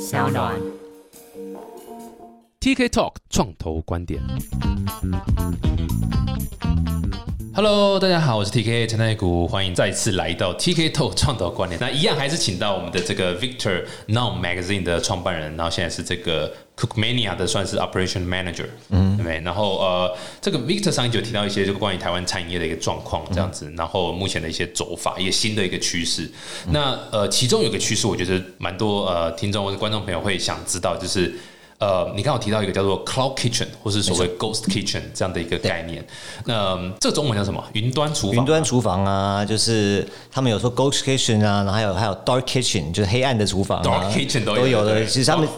小暖。TK Talk 创投观点。Hello，大家好，我是 TK 陈太谷，欢迎再次来到 TK Talk 创投观点。那一样还是请到我们的这个 Victor Now Magazine 的创办人，然后现在是这个 Cookmania 的算是 Operation Manager，嗯，对不对？然后呃，这个 Victor 上一集有提到一些就关于台湾产业的一个状况这样子，然后目前的一些走法，一个新的一个趋势。那呃，其中有个趋势，我觉得蛮多呃听众或者观众朋友会想知道，就是。呃，你刚好提到一个叫做 cloud kitchen，或是所谓 ghost kitchen 这样的一个概念。那、嗯这中文叫什么？云端厨房。云端厨房啊，就是他们有说 ghost kitchen 啊，然后还有还有 dark kitchen，就是黑暗的厨房、啊、Dark kitchen 都有的。其实他们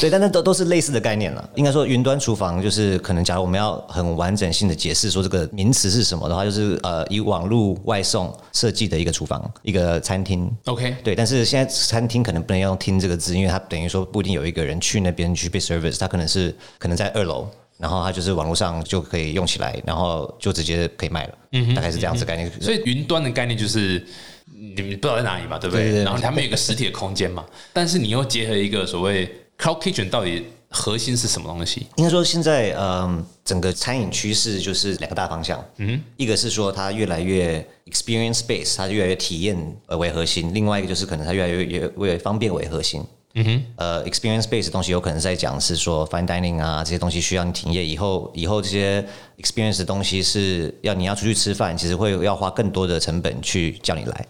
对，但那都都是类似的概念了。应该说，云端厨房就是可能，假如我们要很完整性的解释说这个名词是什么的话，就是呃，以网络外送设计的一个厨房，一个餐厅。OK，对，但是现在餐厅可能不能用“听”这个字，因为它等于说不一定有一个人去那边去被 service，它可能是可能在二楼，然后它就是网络上就可以用起来，然后就直接可以卖了，嗯大概是这样子概念。所以云端的概念就是你们不知道在哪里嘛，对不对？然后他们有一个实体的空间嘛，但是你又结合一个所谓 cloud kitchen，到底核心是什么东西？应该说，现在嗯，整个餐饮趋势就是两个大方向。嗯，一个是说它越来越 experience base，它越来越体验呃为核心；另外一个就是可能它越来越越越方便为核心。嗯哼，呃，experience base 的东西有可能在讲是说 fine dining 啊这些东西需要你停业，以后以后这些 experience 的东西是要你要出去吃饭，其实会要花更多的成本去叫你来。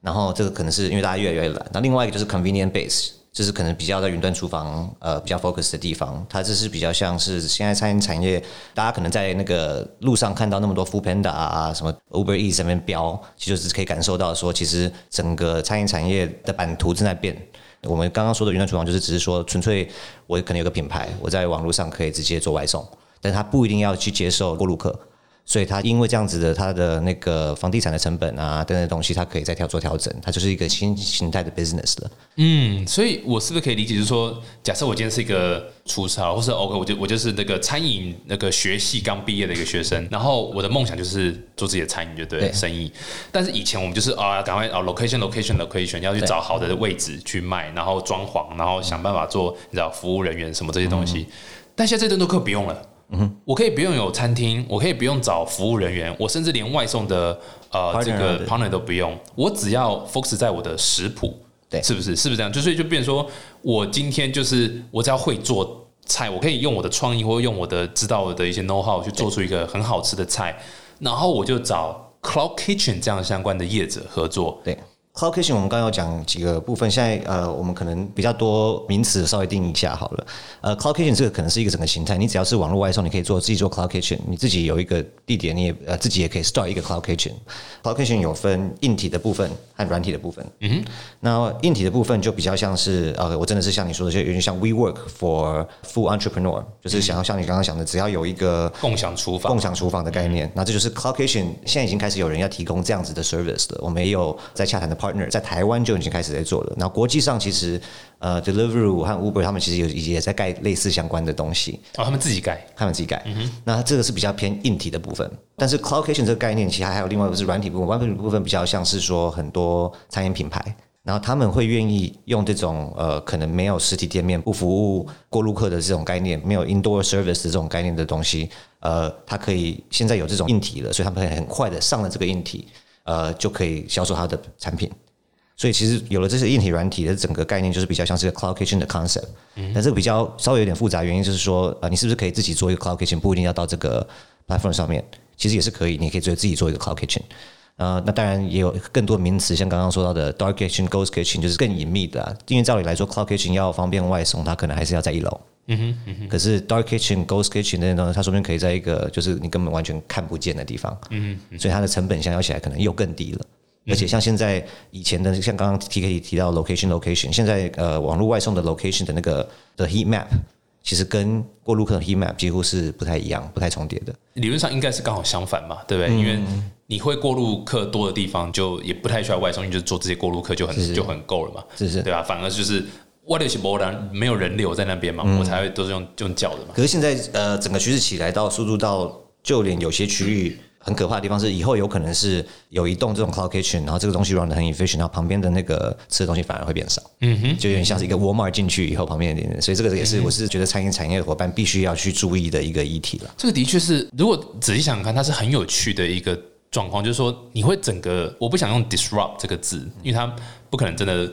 然后这个可能是因为大家越来越懒。那另外一个就是 convenient base，就是可能比较在云端厨房呃比较 focus 的地方，它这是比较像是现在餐饮产业，大家可能在那个路上看到那么多 Food Panda 啊什么 Uber Eats 上面标，其实就是可以感受到说，其实整个餐饮产业的版图正在变。我们刚刚说的云端厨房，就是只是说纯粹我可能有个品牌，我在网络上可以直接做外送，但他不一定要去接受过路客。所以它因为这样子的，它的那个房地产的成本啊等等东西，它可以再调做调整，它就是一个新形态的 business 了。嗯，所以我是不是可以理解，就是说，假设我今天是一个厨师啊，或是 OK，我就我就是那个餐饮那个学系刚毕业的一个学生，然后我的梦想就是做自己的餐饮，就对生意。但是以前我们就是啊，赶快啊，location location location，要去找好的位置去卖，然后装潢，然后想办法做你知道服务人员什么这些东西。但现在这顿都可以不用了。我可以不用有餐厅，我可以不用找服务人员，我甚至连外送的呃这个 partner 都不用，我只要 focus 在我的食谱，对是不是？是不是这样？就所以就变成说我今天就是我只要会做菜，我可以用我的创意或用我的知道的一些 know how 去做出一个很好吃的菜，然后我就找 Cloud Kitchen 这样相关的业者合作。对，cloud kitchen 我们刚刚有讲几个部分，现在呃我们可能比较多名词稍微定一下好了。呃，cloud kitchen 这个可能是一个整个形态，你只要是网络外送，你可以做自己做 cloud kitchen，你自己有一个地点，你也呃自己也可以 start 一个 cloud kitchen。cloud kitchen 有分硬体的部分和软体的部分。嗯哼，那硬体的部分就比较像是呃，我真的是像你说的，就有点像 WeWork for full entrepreneur，就是想要像你刚刚讲的，只要有一个共享厨房共享厨房的概念，那这就是 Cloud Kitchen，现在已经开始有人要提供这样子的 service 了。我们也有在洽谈的 partner，在台湾就已经开始在做了。然后国际上其实呃 Deliveroo 和 Uber 他们其实有也在盖类似相关的东西，哦，他们自己盖。他们自己盖。嗯那这个是比较偏硬体的部分，但是 Kitchen 这个概念其实还有另外一个是软体部分，软体部分比较像是说很多餐饮品牌。然后他们会愿意用这种呃，可能没有实体店面、不服务过路客的这种概念，没有 indoor service 的这种概念的东西，呃，它可以现在有这种硬体了，所以他们可以很快的上了这个硬体，呃，就可以销售它的产品。所以其实有了这些硬体、软体的整个概念，就是比较像是个 cloud kitchen 的 concept。但这个比较稍微有点复杂，原因就是说，呃，你是不是可以自己做一个 cloud kitchen，不一定要到这个 platform 上面，其实也是可以，你可以自己做一个 cloud kitchen。呃，那当然也有更多名词，像刚刚说到的 dark kitchen、ghost kitchen，就是更隐秘的、啊。因为照理来说，cloud kitchen 要方便外送，它可能还是要在一楼。嗯哼，嗯哼。可是 dark kitchen、ghost kitchen 那些东西，它说不定可以在一个就是你根本完全看不见的地方。嗯哼。所以它的成本相较起来可能又更低了。而且像现在以前的，像刚刚 T K 提到 location location，现在呃网络外送的 location 的那个的 heat map，其实跟过路客的 heat map 几乎是不太一样、不太重叠的。理论上应该是刚好相反嘛，对不对？因为你会过路客多的地方，就也不太需要外送，你就做这些过路客就很就很够了嘛，是是对吧？反而就是我的是没人没有人流在那边嘛，我才会都是用用叫的嘛。可是现在呃，整个趋势起来到速度到，就连有些区域很可怕的地方是，以后有可能是有一栋这种 cloud kitchen，然后这个东西 run 的很 efficient，然后旁边的那个吃的东西反而会变少。嗯哼，就有点像是一个 Walmart 进去以后旁边的点，所以这个也是我是觉得餐饮产业的伙伴必须要去注意的一个议题了。这个的确是，如果仔细想想看，它是很有趣的一个状况，就是说你会整个，我不想用 disrupt 这个字，因为它不可能真的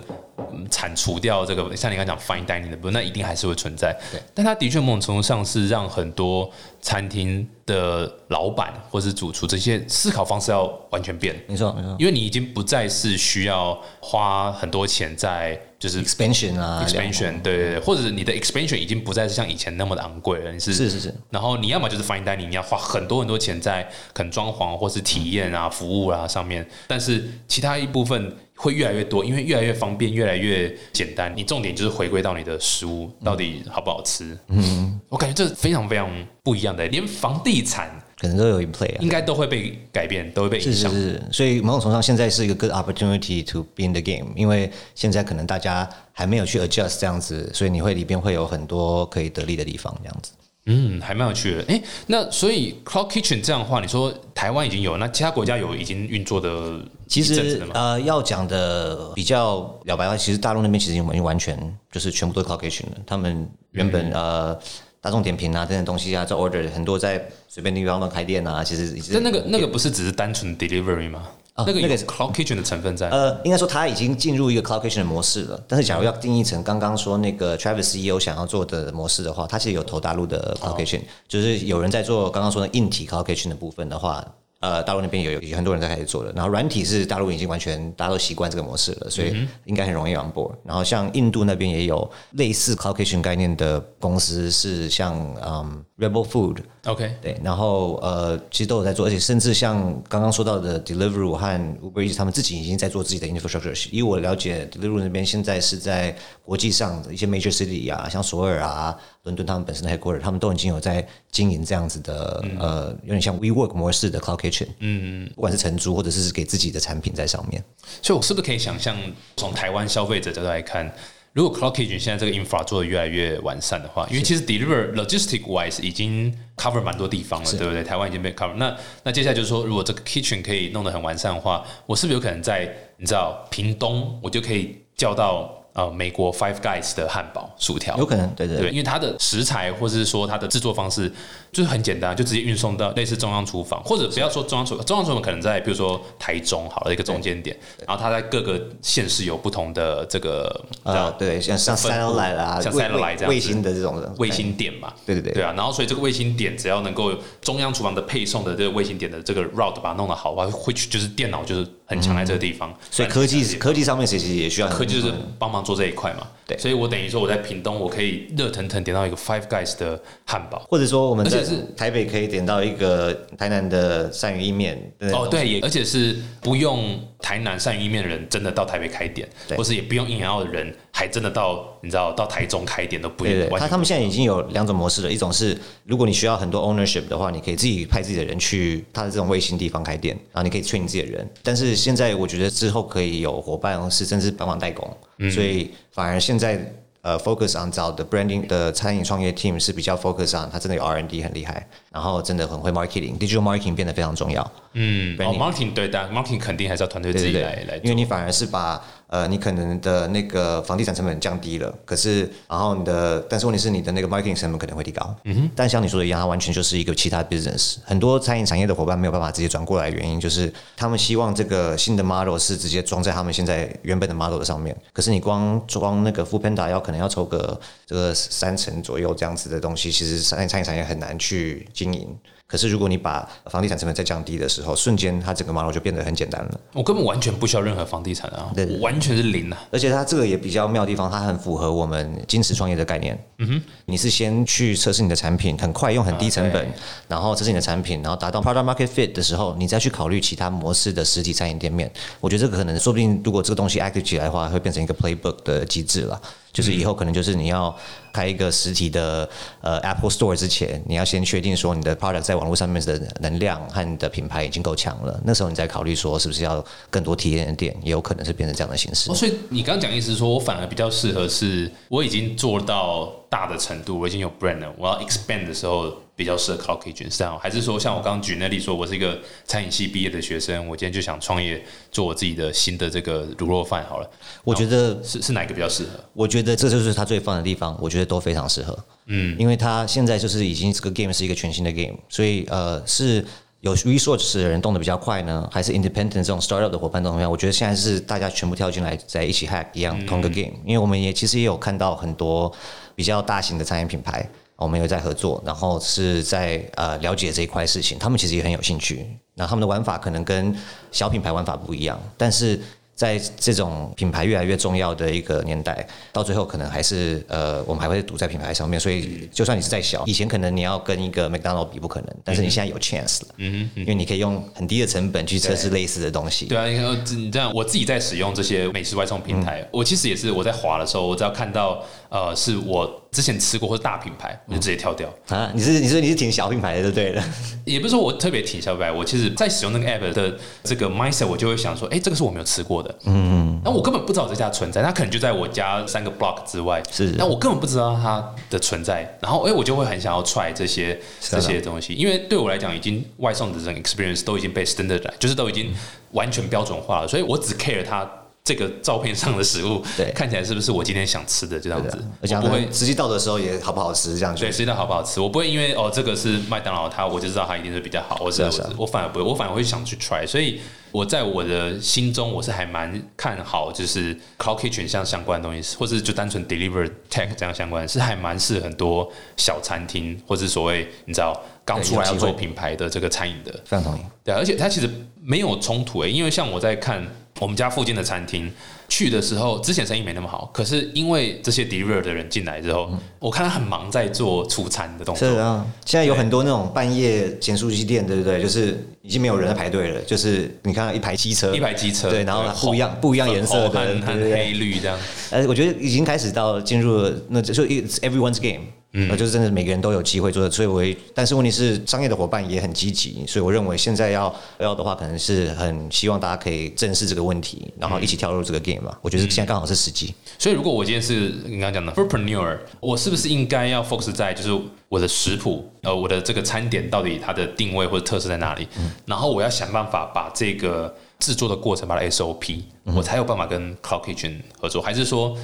嗯铲除掉这个，像你刚刚讲 fine dining 的部分，那一定还是会存在。对，但它的确某种程度上是让很多餐厅的老板或是主厨这些思考方式要完全变。没错，没错因为你已经不再是需要花很多钱在就是，expansion 啊 expansion，对对对，或者是你的 expansion 已经不再是像以前那么的昂贵了，你是是是是，然后你要么就是 fine dining，你要花很多很多钱在可能装潢或是体验啊、服务啊上面，但是其他一部分会越来越多，因为越来越方便、越来越简单。你重点就是回归到你的食物到底好不好吃。嗯，我感觉这非常非常不一样的，连房地产可能都有 in play 啊。应该都会被改变，都会被影是是响。是，所以某种程度上，现在是一个 good opportunity to be in the game，因为现在可能大家还没有去 adjust 这样子，所以你会里边会有很多可以得利的地方，这样子。嗯，还蛮有趣的。哎，那所以 Cloud Kitchen 这样的话，你说台湾已经有，那其他国家有已经运作的其实？呃，要讲的比较了白的话，其实大陆那边其实已经完全就是全部都 cloud kitchen 了。他们原本、呃大众点评啊这些东西啊，在 order 很多在随便地方乱开店啊，其实但那个那个不是只是单纯 delivery 吗？那个有那个是 Cloud Kitchen 的成分在。呃，应该说它已经进入一个 cloud kitchen 的模式了。但是，假如要定义成刚刚说那个 Travis CEO 想要做的模式的话，它其实有投大陆的 cloud kitchen，、就是有人在做刚刚说的硬体 cloud kitchen 的部分的话。呃，大陆那边有有很多人在开始做了，然后软体是大陆已经完全大家都习惯这个模式了，所以应该很容易 on board。然后像印度那边也有类似 cloud kitchen 概念的公司，是像嗯 Rebel Food，OK，对，然后呃，其实都有在做，而且甚至像刚刚说到的 Deliveroo 和 Uber Eats，他们自己已经在做自己的 infrastructure。以我了解，Deliveroo 那边现在是在国际上的一些 major city 啊，像索尔啊、伦敦，他们本身的 headquarter，他们都已经有在经营这样子的、呃，有点像 WeWork 模式的 cloud kitchen。嗯，不管是承租或者是给自己的产品在上面。所以我是不是可以想象，从台湾消费者角度来看，如果 Cloud Kitchen 现在这个 infra 做的越来越完善的话，因为其实 deliver logistic wise 已经 cover 蛮多地方了，对不对？台湾已经被 cover。那那接下来就是说，如果这个 kitchen 可以弄得很完善的话，我是不是有可能在你知道屏东，我就可以叫到呃美国 Five Guys 的汉堡、薯条？有可能，对对对，因为它的食材或者是说它的制作方式就是很简单，就直接运送到类似中央厨房，或者不要说中央厨中央厨房可能在比如说台中好了一个中间点，然后它在各个县市有不同的这个呃叫，对，像像 satellite 啊，像卫 satellite 这样卫星的这种卫星点嘛。对对对对啊，然后所以这个卫星点只要能够中央厨房的配送的这个卫星点的这个 route 把它弄得好的话，会去就是电脑就是很强在这个地方，嗯所以科技科技上面其实也需要科技就是帮忙做这一块嘛。对。所以我等于说我在屏东，我可以热腾腾点到一个 Five Guys 的汉堡。或者说我们在台北可以点到一个台南的鳝鱼意面哦，对，也而且是不用台南鳝鱼意面的人真的到台北开店，对。或是也不用硬要的人还真的到你知道到台中开店都不对对，完全他他们现在已经有两种模式了，一种是如果你需要很多 ownership 的话，你可以自己派自己的人去他的这种卫星地方开店，然后你可以 train 你自己的人。但是现在我觉得之后可以有伙伴是甚至帮忙代工，所以反而现在。呃，focus on 找的 branding 的餐饮创业 team 是比较 focus on，他真的有 R&D 很厉害，然后真的很会 marketing，digital marketing 变得非常重要。嗯，哦 branding，marketing 对，的 marketing 肯定还是要团队自己来来，因为你反而是把呃你可能的那个房地产成本降低了，可是然后你的，但是问题是你的那个 marketing 成本可能会提高。嗯哼。但像你说的一样，它完全就是一个其他 business。很多餐饮产业的伙伴没有办法直接转过来，的原因就是他们希望这个新的 model 是直接装在他们现在原本的 model 的上面。可是你光装那个 f o o Panda 要可能要抽个这个三成左右这样子的东西，其实餐餐饮产业很难去经营。可是如果你把房地产成本再降低的时候，瞬间它整个 model 就变得很简单了。我根本完全不需要任何房地产啊，对对我完全是零啊。而且它这个也比较妙的地方，它很符合我们金石创业的概念。嗯哼，你是先去测试你的产品，很快用很低成本，啊然后测试你的产品，然后达到 product market fit 的时候，你再去考虑其他模式的实体餐饮店面。我觉得这个可能说不定，如果这个东西 active 起来的话，会变成一个 playbook 的机制了。就是以后可能就是你要开一个实体的呃 Apple Store 之前，你要先确定说你的 product 在网络上面的能量和你的品牌已经够强了，那时候你再考虑说是不是要更多体验的店，也有可能是变成这样的形式哦，。所以你刚刚讲的意思是说，我反而比较适合是，我已经做到大的程度，我已经有 brand 了，我要 expand 的时候比较适合 cloud kitchen 是这样，还是说像我刚刚举那例说，我是一个餐饮系毕业的学生，我今天就想创业做我自己的新的这个卤肉饭好了，我觉得是是哪一个比较适合？我觉得这就是他最棒的地方，我觉得都非常适合。嗯，因为他现在就是已经这个 game 是一个全新的 game，所以呃是有 resource 的人动得比较快呢，还是 independent 这种 startup 的伙伴动得怎么样？我觉得现在是大家全部跳进来在一起 hack 一样同个 game，因为我们也其实也有看到很多比较大型的餐饮品牌，我们有在合作，然后是在呃了解这一块事情，他们其实也很有兴趣。那他们的玩法可能跟小品牌玩法不一样，但是。在这种品牌越来越重要的一个年代，到最后可能还是呃，我们还会赌在品牌上面。所以，就算你是再小，以前可能你要跟一个麦当劳比不可能，但是你现在有 chance 了，嗯因为你可以用很低的成本去测试类似的东西。对啊，你看，你这样，我自己在使用这些美食外送平台，我其实也是我在滑的时候，我只要看到呃，是我之前吃过或者大品牌，我就直接跳掉啊。你是你说你是挺小品牌的就对了，也不是说我特别挺小品牌，我其实在使用那个 app 的这个 mindset，我就会想说，哎，这个是我没有吃过的。嗯，那我根本不知道这家存在，它可能就在我家三个 block 之外，是，但我根本不知道它的存在。然后，哎，我就会很想要 try 这些这些东西，因为对我来讲，已经外送的这种 experience 都已经被 standard，就是都已经完全标准化了，所以我只 care 它。这个照片上的食物，对，看起来是不是我今天想吃的这样子？而且不会实际到的时候也好不好吃这样子。对，实际到好不好吃，我不会因为哦这个是麦当劳，它我就知道它一定是比较好。我是我反而不会，我反而会想去 try。所以我在我的心中，我是还蛮看好，就是 cloud kitchen 像相关的东西，或是就单纯 deliver tech 这样相关，是还蛮适合很多小餐厅，或是所谓你知道刚出来要做品牌的这个餐饮的。非常同意。对，而且它其实没有冲突诶，因为像我在看。我们家附近的餐厅去的时候，之前生意没那么好，可是因为这些 deliver 的人进来之后，我看他很忙在做出餐的动作。是啊，现在有很多那种半夜减速机店，对不对？就是已经没有人在排队了，就是你看一排机车，一排机车，对，然后不一样不一样颜色的，黑绿这样。呃，我觉得已经开始到进入了，那就 it's everyone's game。嗯，就是真的每个人都有机会做的，所以我但是问题是商业的伙伴也很积极，所以我认为现在要要的话，可能是很希望大家可以正视这个问题，然后一起跳入这个 game 嘛。我觉得现在刚好是时机。所以如果我今天是你刚刚讲的 entrepreneur，我是不是应该要 focus 在就是我的食谱，呃，我的这个餐点到底它的定位或者特色在哪里？然后我要想办法把这个制作的过程把它 SOP，我才有办法跟 Cloud Kitchen 合作，还是说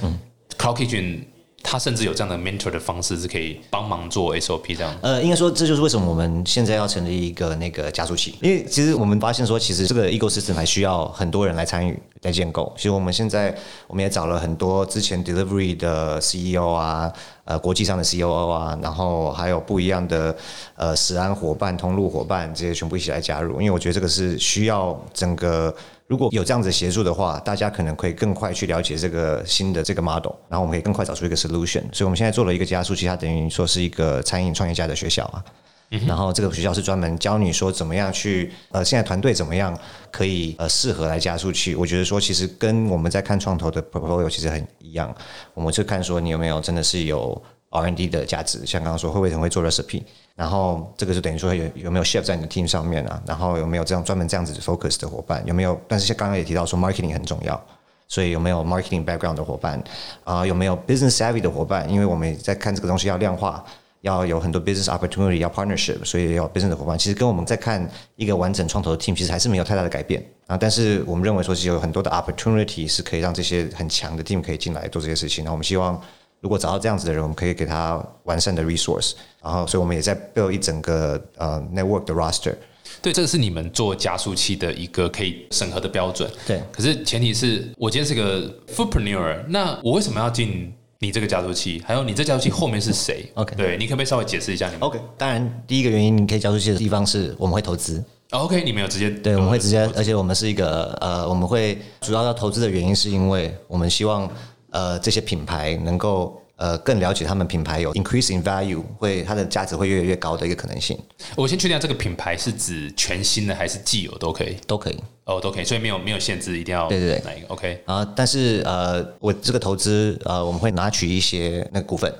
Cloud Kitchen？他甚至有这样的 mentor 的方式，是可以帮忙做 SOP 这样。呃，应该说这就是为什么我们现在要成立一个那个加速器，因为其实我们发现说，其实这个 ecosystem 还需要很多人来参与来建构。其实我们现在我们也找了很多之前 delivery 的 CEO 啊，呃，国际上的 COO 啊，然后还有不一样的呃，食安伙伴、通路伙伴这些全部一起来加入，因为我觉得这个是需要整个。如果有这样子协助的话，大家可能可以更快去了解这个新的这个 model，然后我们可以更快找出一个 solution。所以我们现在做了一个加速器，它等于说是一个餐饮创业家的学校啊。然后这个学校是专门教你说怎么样去呃，现在团队怎么样可以呃适合来加速器。我觉得说其实跟我们在看创投的 portfolio 其实很一样，我们就看说你有没有真的是有 R N D 的价值，像刚刚说会不会很会做 recipe。然后这个就等于说有有没有 chef 在你的 team 上面啊？然后有没有这样专门这样子 focus 的伙伴？有没有？但是像刚刚也提到说 marketing 很重要，所以有没有 marketing background 的伙伴啊？有没有 business savvy 的伙伴？因为我们在看这个东西要量化，要有很多 business opportunity，要 partnership，所以要 business 的伙伴。其实跟我们在看一个完整创投的 team，其实还是没有太大的改变啊。但是我们认为说是有很多的 opportunity 是可以让这些很强的 team 可以进来做这些事情。那我们希望。如果找到这样子的人，我们可以给他完善的 resource，然后，所以我们也在 build 一整个呃 network 的 roster。对，这个是你们做加速器的一个可以审核的标准。对，可是前提是我今天是个 footpreneur，那我为什么要进你这个加速器？还有你这加速器后面是谁？OK，对你可不可以稍微解释一下？你们 OK，当然第一个原因你可以加速器的地方是我们会投资。OK，你们有直接对，我们会直接，而且我们是一个呃，我们会主要要投资的原因是因为我们希望呃这些品牌能够。呃，更了解他们品牌有 increasing value，会它的价值会越来越高的一个可能性。我先确定这个品牌是指全新的还是既有都可以，都可以哦，都可以，所以没有没有限制，一定要对对对哪一个 OK 啊？但是呃，我这个投资呃，我们会拿取一些那个股份，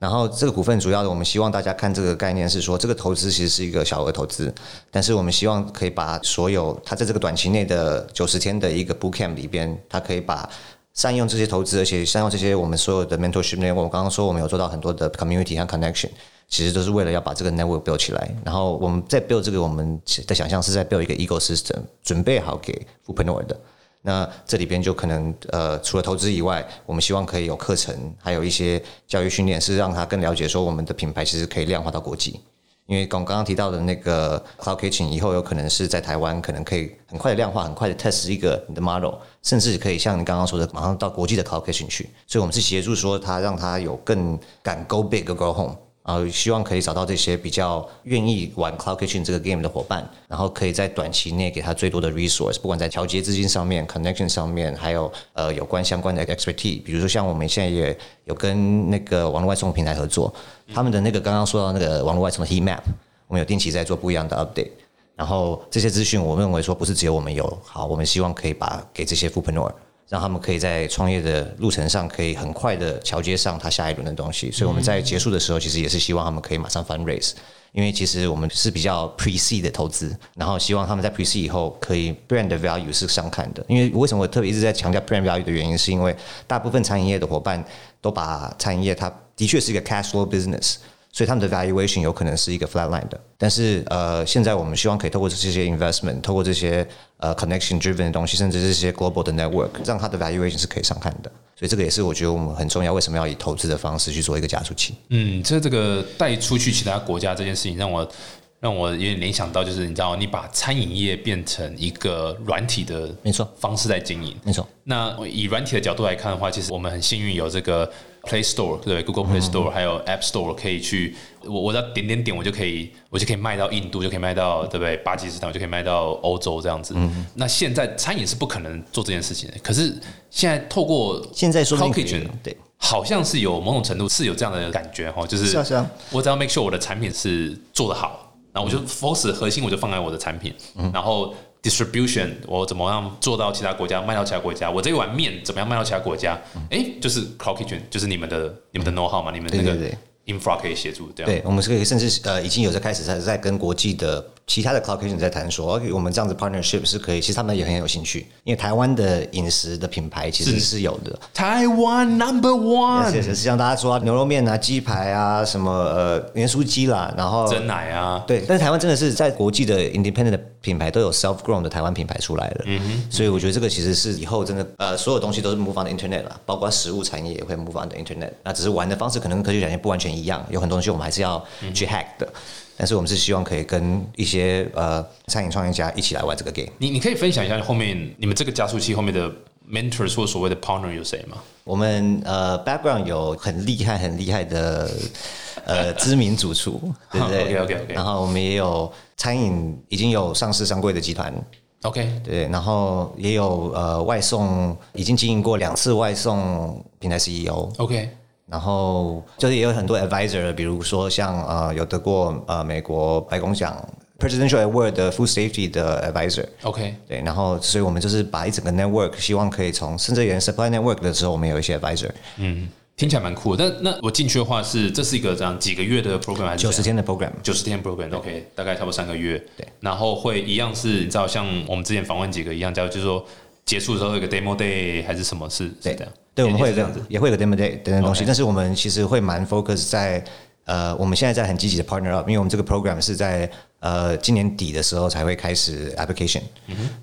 然后这个股份主要的，我们希望大家看这个概念是说，这个投资其实是一个小额投资，但是我们希望可以把所有它在这个短期内的九十天的一个 bootcamp 里边，它可以把善用这些投资，而且善用这些我们所有的 mentorship network。我刚刚说我们有做到很多的 community 和 connection，其实都是为了要把这个 network build 起来。然后我们在 build 这个，我们的想象是在 build 一个 ecosystem，准备好给 entrepreneur 的。那这里边就可能呃，除了投资以外，我们希望可以有课程，还有一些教育训练，是让他更了解说我们的品牌其实可以量化到国际。因为刚刚刚提到的那个 Cloud Kitchen 以后有可能是在台湾，可能可以很快的量化，很快的 test 一个你的 model，甚至可以像你刚刚说的，马上到国际的 Cloud Kitchen 去。所以我们是协助说他，让他有更敢 go big go home。然后希望可以找到这些比较愿意玩 Cloud Kitchen 这个 game 的伙伴，然后可以在短期内给他最多的 resource，不管在调节资金上面、connection 上面，还有呃有关相关的 expertise。比如说像我们现在也有跟那个网络外送平台合作，他们的那个刚刚说到那个网络外送的 heat map，我们有定期在做不一样的 update。然后这些资讯，我认为说不是只有我们有，好，我们希望可以把给这些 entrepreneur。让他们可以在创业的路程上，可以很快的桥接上他下一轮的东西。所以我们在结束的时候，其实也是希望他们可以马上 fundraise，因为其实我们是比较 presee 的投资，然后希望他们在 presee 以后，可以 brand value 是上看的。因为为什么我特别一直在强调 brand value 的原因，是因为大部分餐饮业的伙伴都把餐饮业，它的确是一个 cash flow business。所以他们的 valuation 有可能是一个 flatline 的，但是呃，现在我们希望可以透过这些 investment，透过这些呃 connection driven 的东西，甚至这些 global 的 network，让它的 valuation 是可以上看的。所以这个也是我觉得我们很重要，为什么要以投资的方式去做一个加速器？嗯，这这个带出去其他国家这件事情，让我让我有点联想到，就是你知道，你把餐饮业变成一个软体的没错方式在经营，没错。那以软体的角度来看的话，其实我们很幸运有这个。Play Store 对，Google Play Store 还有 App Store 可以去，我我只要点点点，我就可以，我就可以卖到印度，就可以卖到对不对？巴基斯坦，我就可以卖到欧洲这样子。那现在餐饮是不可能做这件事情的，可是现在透过现在说 i 对，好像是有某种程度是有这样的感觉哈，就是我只要 make sure 我的产品是做得好，然后我就 focus 核心，我就放在我的产品，然后。distribution，我怎么样做到其他国家卖到其他国家？我这一碗面怎么样卖到其他国家？哎，就是 Cloud Kitchen，就是你们的你们的 know how 嘛，你们那个 infra 可以协助，对对，我们是可以甚至呃已经有在开始在在跟国际的。其他的 cloud kitchen 在谈说，OK，我们这样子 partnership 是可以，其实他们也很有兴趣，因为台湾的饮食的品牌其实是有的。台湾 number one，是是是，像大家说牛肉面啊、鸡排啊、什么呃盐酥鸡啦，然后真奶啊，对。但是台湾真的是在国际的 independent 的品牌都有 self grown 的台湾品牌出来了，嗯哼。所以我觉得这个其实是以后真的呃所有东西都是 move on the internet 了，包括食物产业也会 move on the internet。那只是玩的方式可能跟科技产业不完全一样，有很多东西我们还是要去 hack 的。但是我们是希望可以跟一些呃餐饮创业家一起来玩这个 game。你你可以分享一下后面你们这个加速器后面的 mentors 或所谓的 partner 有谁吗？我们呃 background 有很厉害很厉害的呃 知名主厨，对不对？OK OK OK。然后我们也有餐饮已经有上市上柜的集团，OK 对。然后也有呃外送已经经营过两次外送平台 CEO，OK。然后就是也有很多 advisor，比如说像呃有得过呃美国白宫奖 presidential award 的 food safety 的 advisor，OK，对，然后所以我们就是把一整个 network，希望可以从甚至连 supply network 的时候，我们有一些 advisor，嗯，听起来蛮酷。的。那那我进去的话是这是一个这样几个月的 program 还是九十天的 program？九十天 program，OK，大概差不多三个月。对，然后会一样是你知道像我们之前访问几个一样，叫就是说结束的时候有个 demo day 还是什么是对的。对，我们会这样子，也会有 demo day 等等东西，但是我们其实会蛮 focus 在呃，我们现在在很积极的 partner up，因为我们这个 program 是在呃今年底的时候才会开始 application。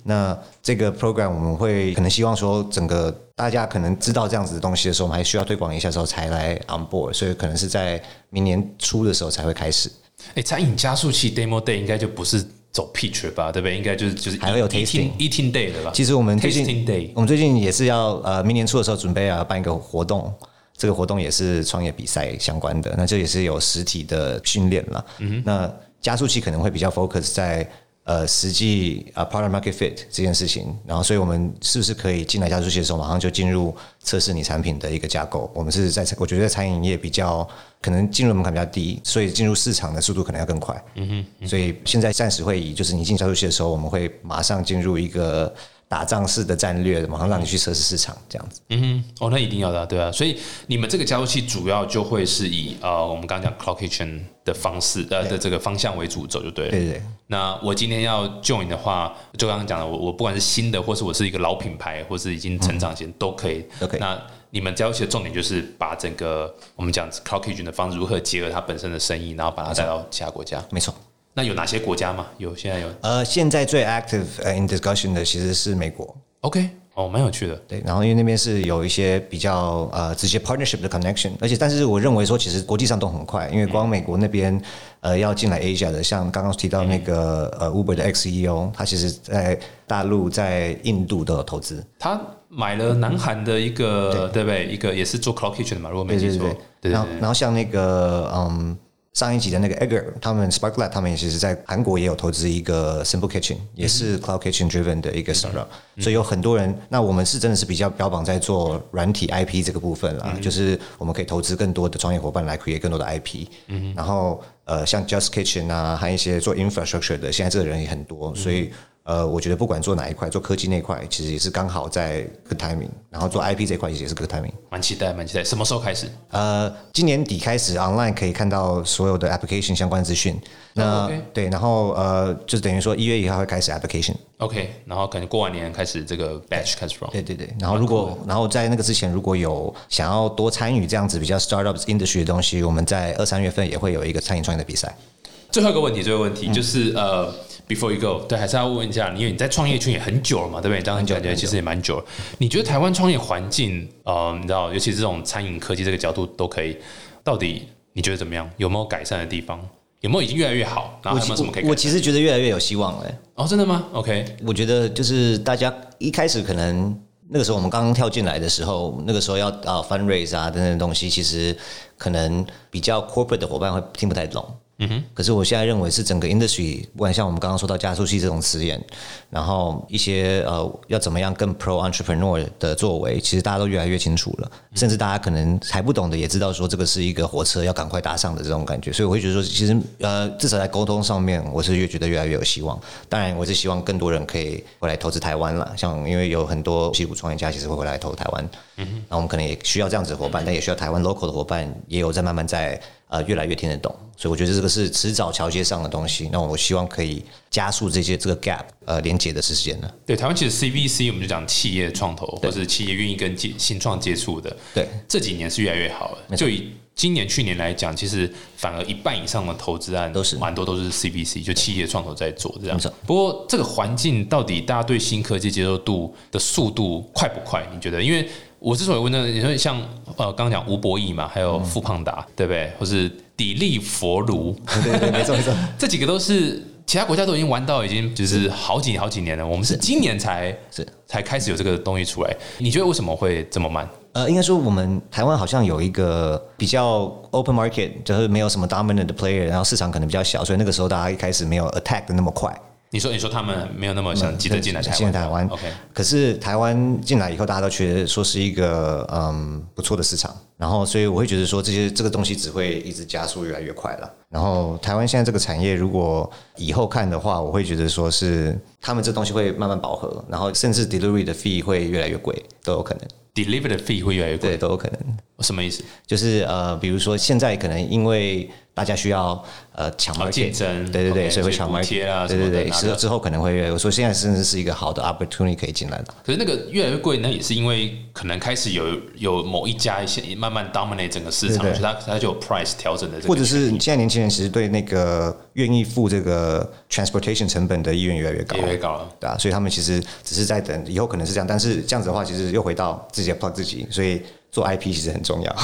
那这个 program 我们会可能希望说，整个大家可能知道这样子的东西的时候，我们还需要推广一下时候才来 on board，所以可能是在明年初的时候才会开始。哎，餐饮加速器 demo day 应该就不是。走 pitch 吧，对不对？应该就是就是还会有 tasting eating day 的吧？其实我们最近我们最近也是要呃，明年初的时候准备啊办一个活动，这个活动也是创业比赛相关的，那这也是有实体的训练了。嗯那加速器可能会比较 focus 在。呃，实际啊，product market fit 这件事情，然后，所以我们是不是可以进来加速器的时候，马上就进入测试你产品的一个架构？我们是在，我觉得在餐饮业比较可能进入门槛比较低，所以进入市场的速度可能要更快。嗯哼，所以现在暂时会以就是你进加速器的时候，我们会马上进入一个。打仗式的战略，马上让你去测试市场这样子。嗯哼，哦，那一定要的啊，对啊，所以你们这个加速器主要就会是以呃，我们刚刚讲 Cloud Kitchen 的方式呃的这个方向为主走就对了。对对对，那我今天要 join 的话，就刚刚讲的，我我不管是新的，或是我是一个老品牌，或是已经成长型，都可以。OK 那你们加速器的重点就是把整个我们讲 Cloud Kitchen 的方式如何结合它本身的生意，然后把它带到其他国家。没错。那有哪些国家吗？有现在有呃，现在最 active 呃 in discussion 的其实是美国。OK 哦，蛮有趣的。对，然后因为那边是有一些比较呃直接 partnership 的 connection，而且但是我认为说其实国际上都很快，因为光美国那边呃要进来 Asia 的，像刚刚提到那个呃 Uber 的 ex CEO，他其实在大陆、在印度都有投资。他买了南韩的一个，对不对？一个也是做 Cloud Kitchen 的嘛，如果没记错。对然后然后像那个嗯。上一集的那个 Egger，他们 Sparklet，他们也其实在韩国也有投资一个 Simple Kitchen，也是 Cloud Kitchen driven 的一个 startup，、所以有很多人。那我们是真的是比较标榜在做软体 IP 这个部分啦，就是我们可以投资更多的创业伙伴来 create 更多的 IP，、然后呃像 Just Kitchen 啊，还有一些做 infrastructure 的，现在这个人也很多，所以。呃，我觉得不管做哪一块，做科技那一块，其实也是刚好在 good timing，然后做 IP 这一块也是 good timing。蛮期待，蛮期待。什么时候开始？呃，今年底开始 online 可以看到所有的 application 相关资讯。那、对，然后呃，就是等于说一月一号会开始 application。OK，然后可能过完年开始这个 batch 开始 run。对对对，然后如果然后在那个之前，如果有想要多参与这样子比较 startup industry 的东西，我们在二三月份也会有一个餐饮创业的比赛。最后一个问题，最后一个问嗯题就是呃，before you go，对，还是要问一下，因为你在创业圈也很久了嘛，对不对？这样感觉其实也蛮久了。你觉得台湾创业环境，呃，你知道，尤其是这种餐饮科技这个角度都可以，到底你觉得怎么样？有没有改善的地方？有没有已经越来越好？然后还有没有什么可以？我其实觉得越来越有希望了、哦，真的吗？OK，我觉得就是大家一开始可能那个时候我们刚刚跳进来的时候，那个时候要啊 fundraise 啊等等的东西，其实可能比较 corporate 的伙伴会听不太懂。嗯哼。可是我现在认为是整个 industry，不管像我们刚刚说到加速器这种词眼，然后一些呃要怎么样更 pro entrepreneur 的作为，其实大家都越来越清楚了。甚至大家可能还不懂的也知道说这个是一个火车要赶快搭上的这种感觉。所以我会觉得说，其实呃至少在沟通上面，我是越觉得越来越有希望。当然，我是希望更多人可以回来投资台湾了，像因为有很多西谷创业家其实会回来投台湾。嗯那我们可能也需要这样子的伙伴，但也需要台湾 local 的伙伴，也有在慢慢在呃越来越听得懂。所以我觉得这个是迟早桥接上的东西。那我希望可以加速这些这个 gap 呃连接的时间呢。对，台湾其实 CVC 我们就讲企业创投，或是企业愿意跟接新创接触的，对，这几年是越来越好了。就以今年、去年来讲，其实反而一半以上的投资案都是蛮多都是 CVC，就企业创投在做这样没错。不过这个环境到底大家对新科技接受度的速度快不快？你觉得？因为我之所以问呢，你说像呃刚刚讲吴博义嘛，还有富胖达，对不对？或是砥砺佛卢，对对对，没错没错。这几个都是其他国家都已经玩到已经就是好几好几年了，我们是今年才是才开始有这个东西出来。你觉得为什么会这么慢？呃，应该说我们台湾好像有一个比较 open market，就是没有什么 dominant 的 player，然后市场可能比较小，所以那个时候大家一开始没有 attack 的那么快。你说你说他们没有那么想急着进来台湾，进来台湾 OK，可是台湾进来以后，大家都觉得说是一个嗯不错的市场，然后所以我会觉得说这些这个东西只会一直加速越来越快了。然后台湾现在这个产业，如果以后看的话，我会觉得说是他们这东西会慢慢饱和，然后甚至 delivery 的 fee 会越来越贵，都有可能。delivery 的 fee 会越来越贵，对，都有可能。什么意思？就是呃，比如说现在可能因为大家需要呃抢好 market 竞争对对对所以会抢所以补贴啊对对对，之之后可能会我说现在甚至是一个好的 opportunity 可以进来的。可是那个越来越贵，那也是因为可能开始有有某一家一些慢慢 dominate 整个市场，所以它它就有 price 调整的这个或者是现在年轻人其实对那个愿意付这个 transportation 成本的意愿越来越高，越来越高了。对啊，所以他们其实只是在等，以后可能是这样，但是这样子的话，其实又回到自己的 plug 自己，所以做 IP 其实很重要。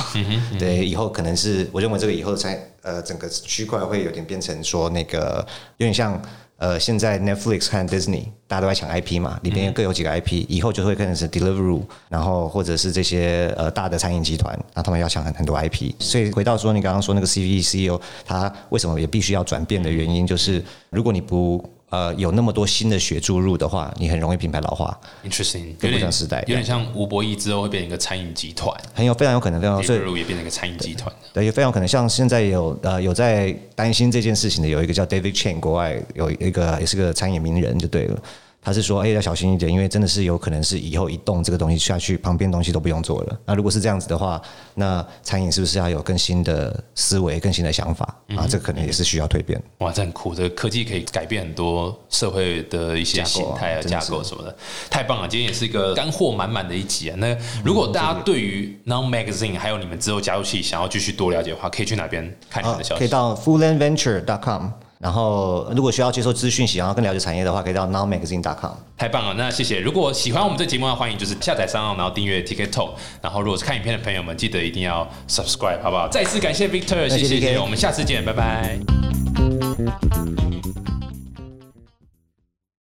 对，以后可能是我认为这个以后才呃整个区块会有点变成说那个有点像。呃，现在 Netflix 和 Disney 大家都在抢 IP 嘛，里边各有几个 IP，、以后就会变成是 Deliveroo，然后或者是这些呃大的餐饮集团，那他们要抢很很多 IP。所以回到说你刚刚说那个 CV CEO，他为什么也必须要转变的原因，就是如果你不呃有那么多新的血注入的话，你很容易品牌老化，Interesting，有跟不时代有点像吴博弈之后会变成一个餐饮集团，很有非常有可能非常所以也变成一个餐饮集团。对，也非常有可能像现在有呃有在担心这件事情的，有一个叫 David Chen，国外有一个也是个餐饮名人就对了。他是说，哎、要小心一点，因为真的是有可能是以后一动这个东西下去，旁边东西都不用做了。那如果是这样子的话，那餐饮是不是要有更新的思维、更新的想法啊？这个可能也是需要蜕变。哇，这很酷！这个科技可以改变很多社会的一些形态啊、架构什么的，太棒了！今天也是一个干货满满的一集啊。那如果大家对于 Non Magazine 还有你们之后加入器想要继续多了解的话，可以去哪边看你们啊的消，息？可以到 fulllandventure.com。然后，如果需要接受资讯，想要更了解产业的话，可以到 nowmagazine.com。太棒了，那谢谢。如果喜欢我们这节目的话，欢迎就是下载商号，然后订阅 TK Talk。然后如果是看影片的朋友们，记得一定要 subscribe，好不好？再次感谢 Victor，谢谢我们下次见，拜拜。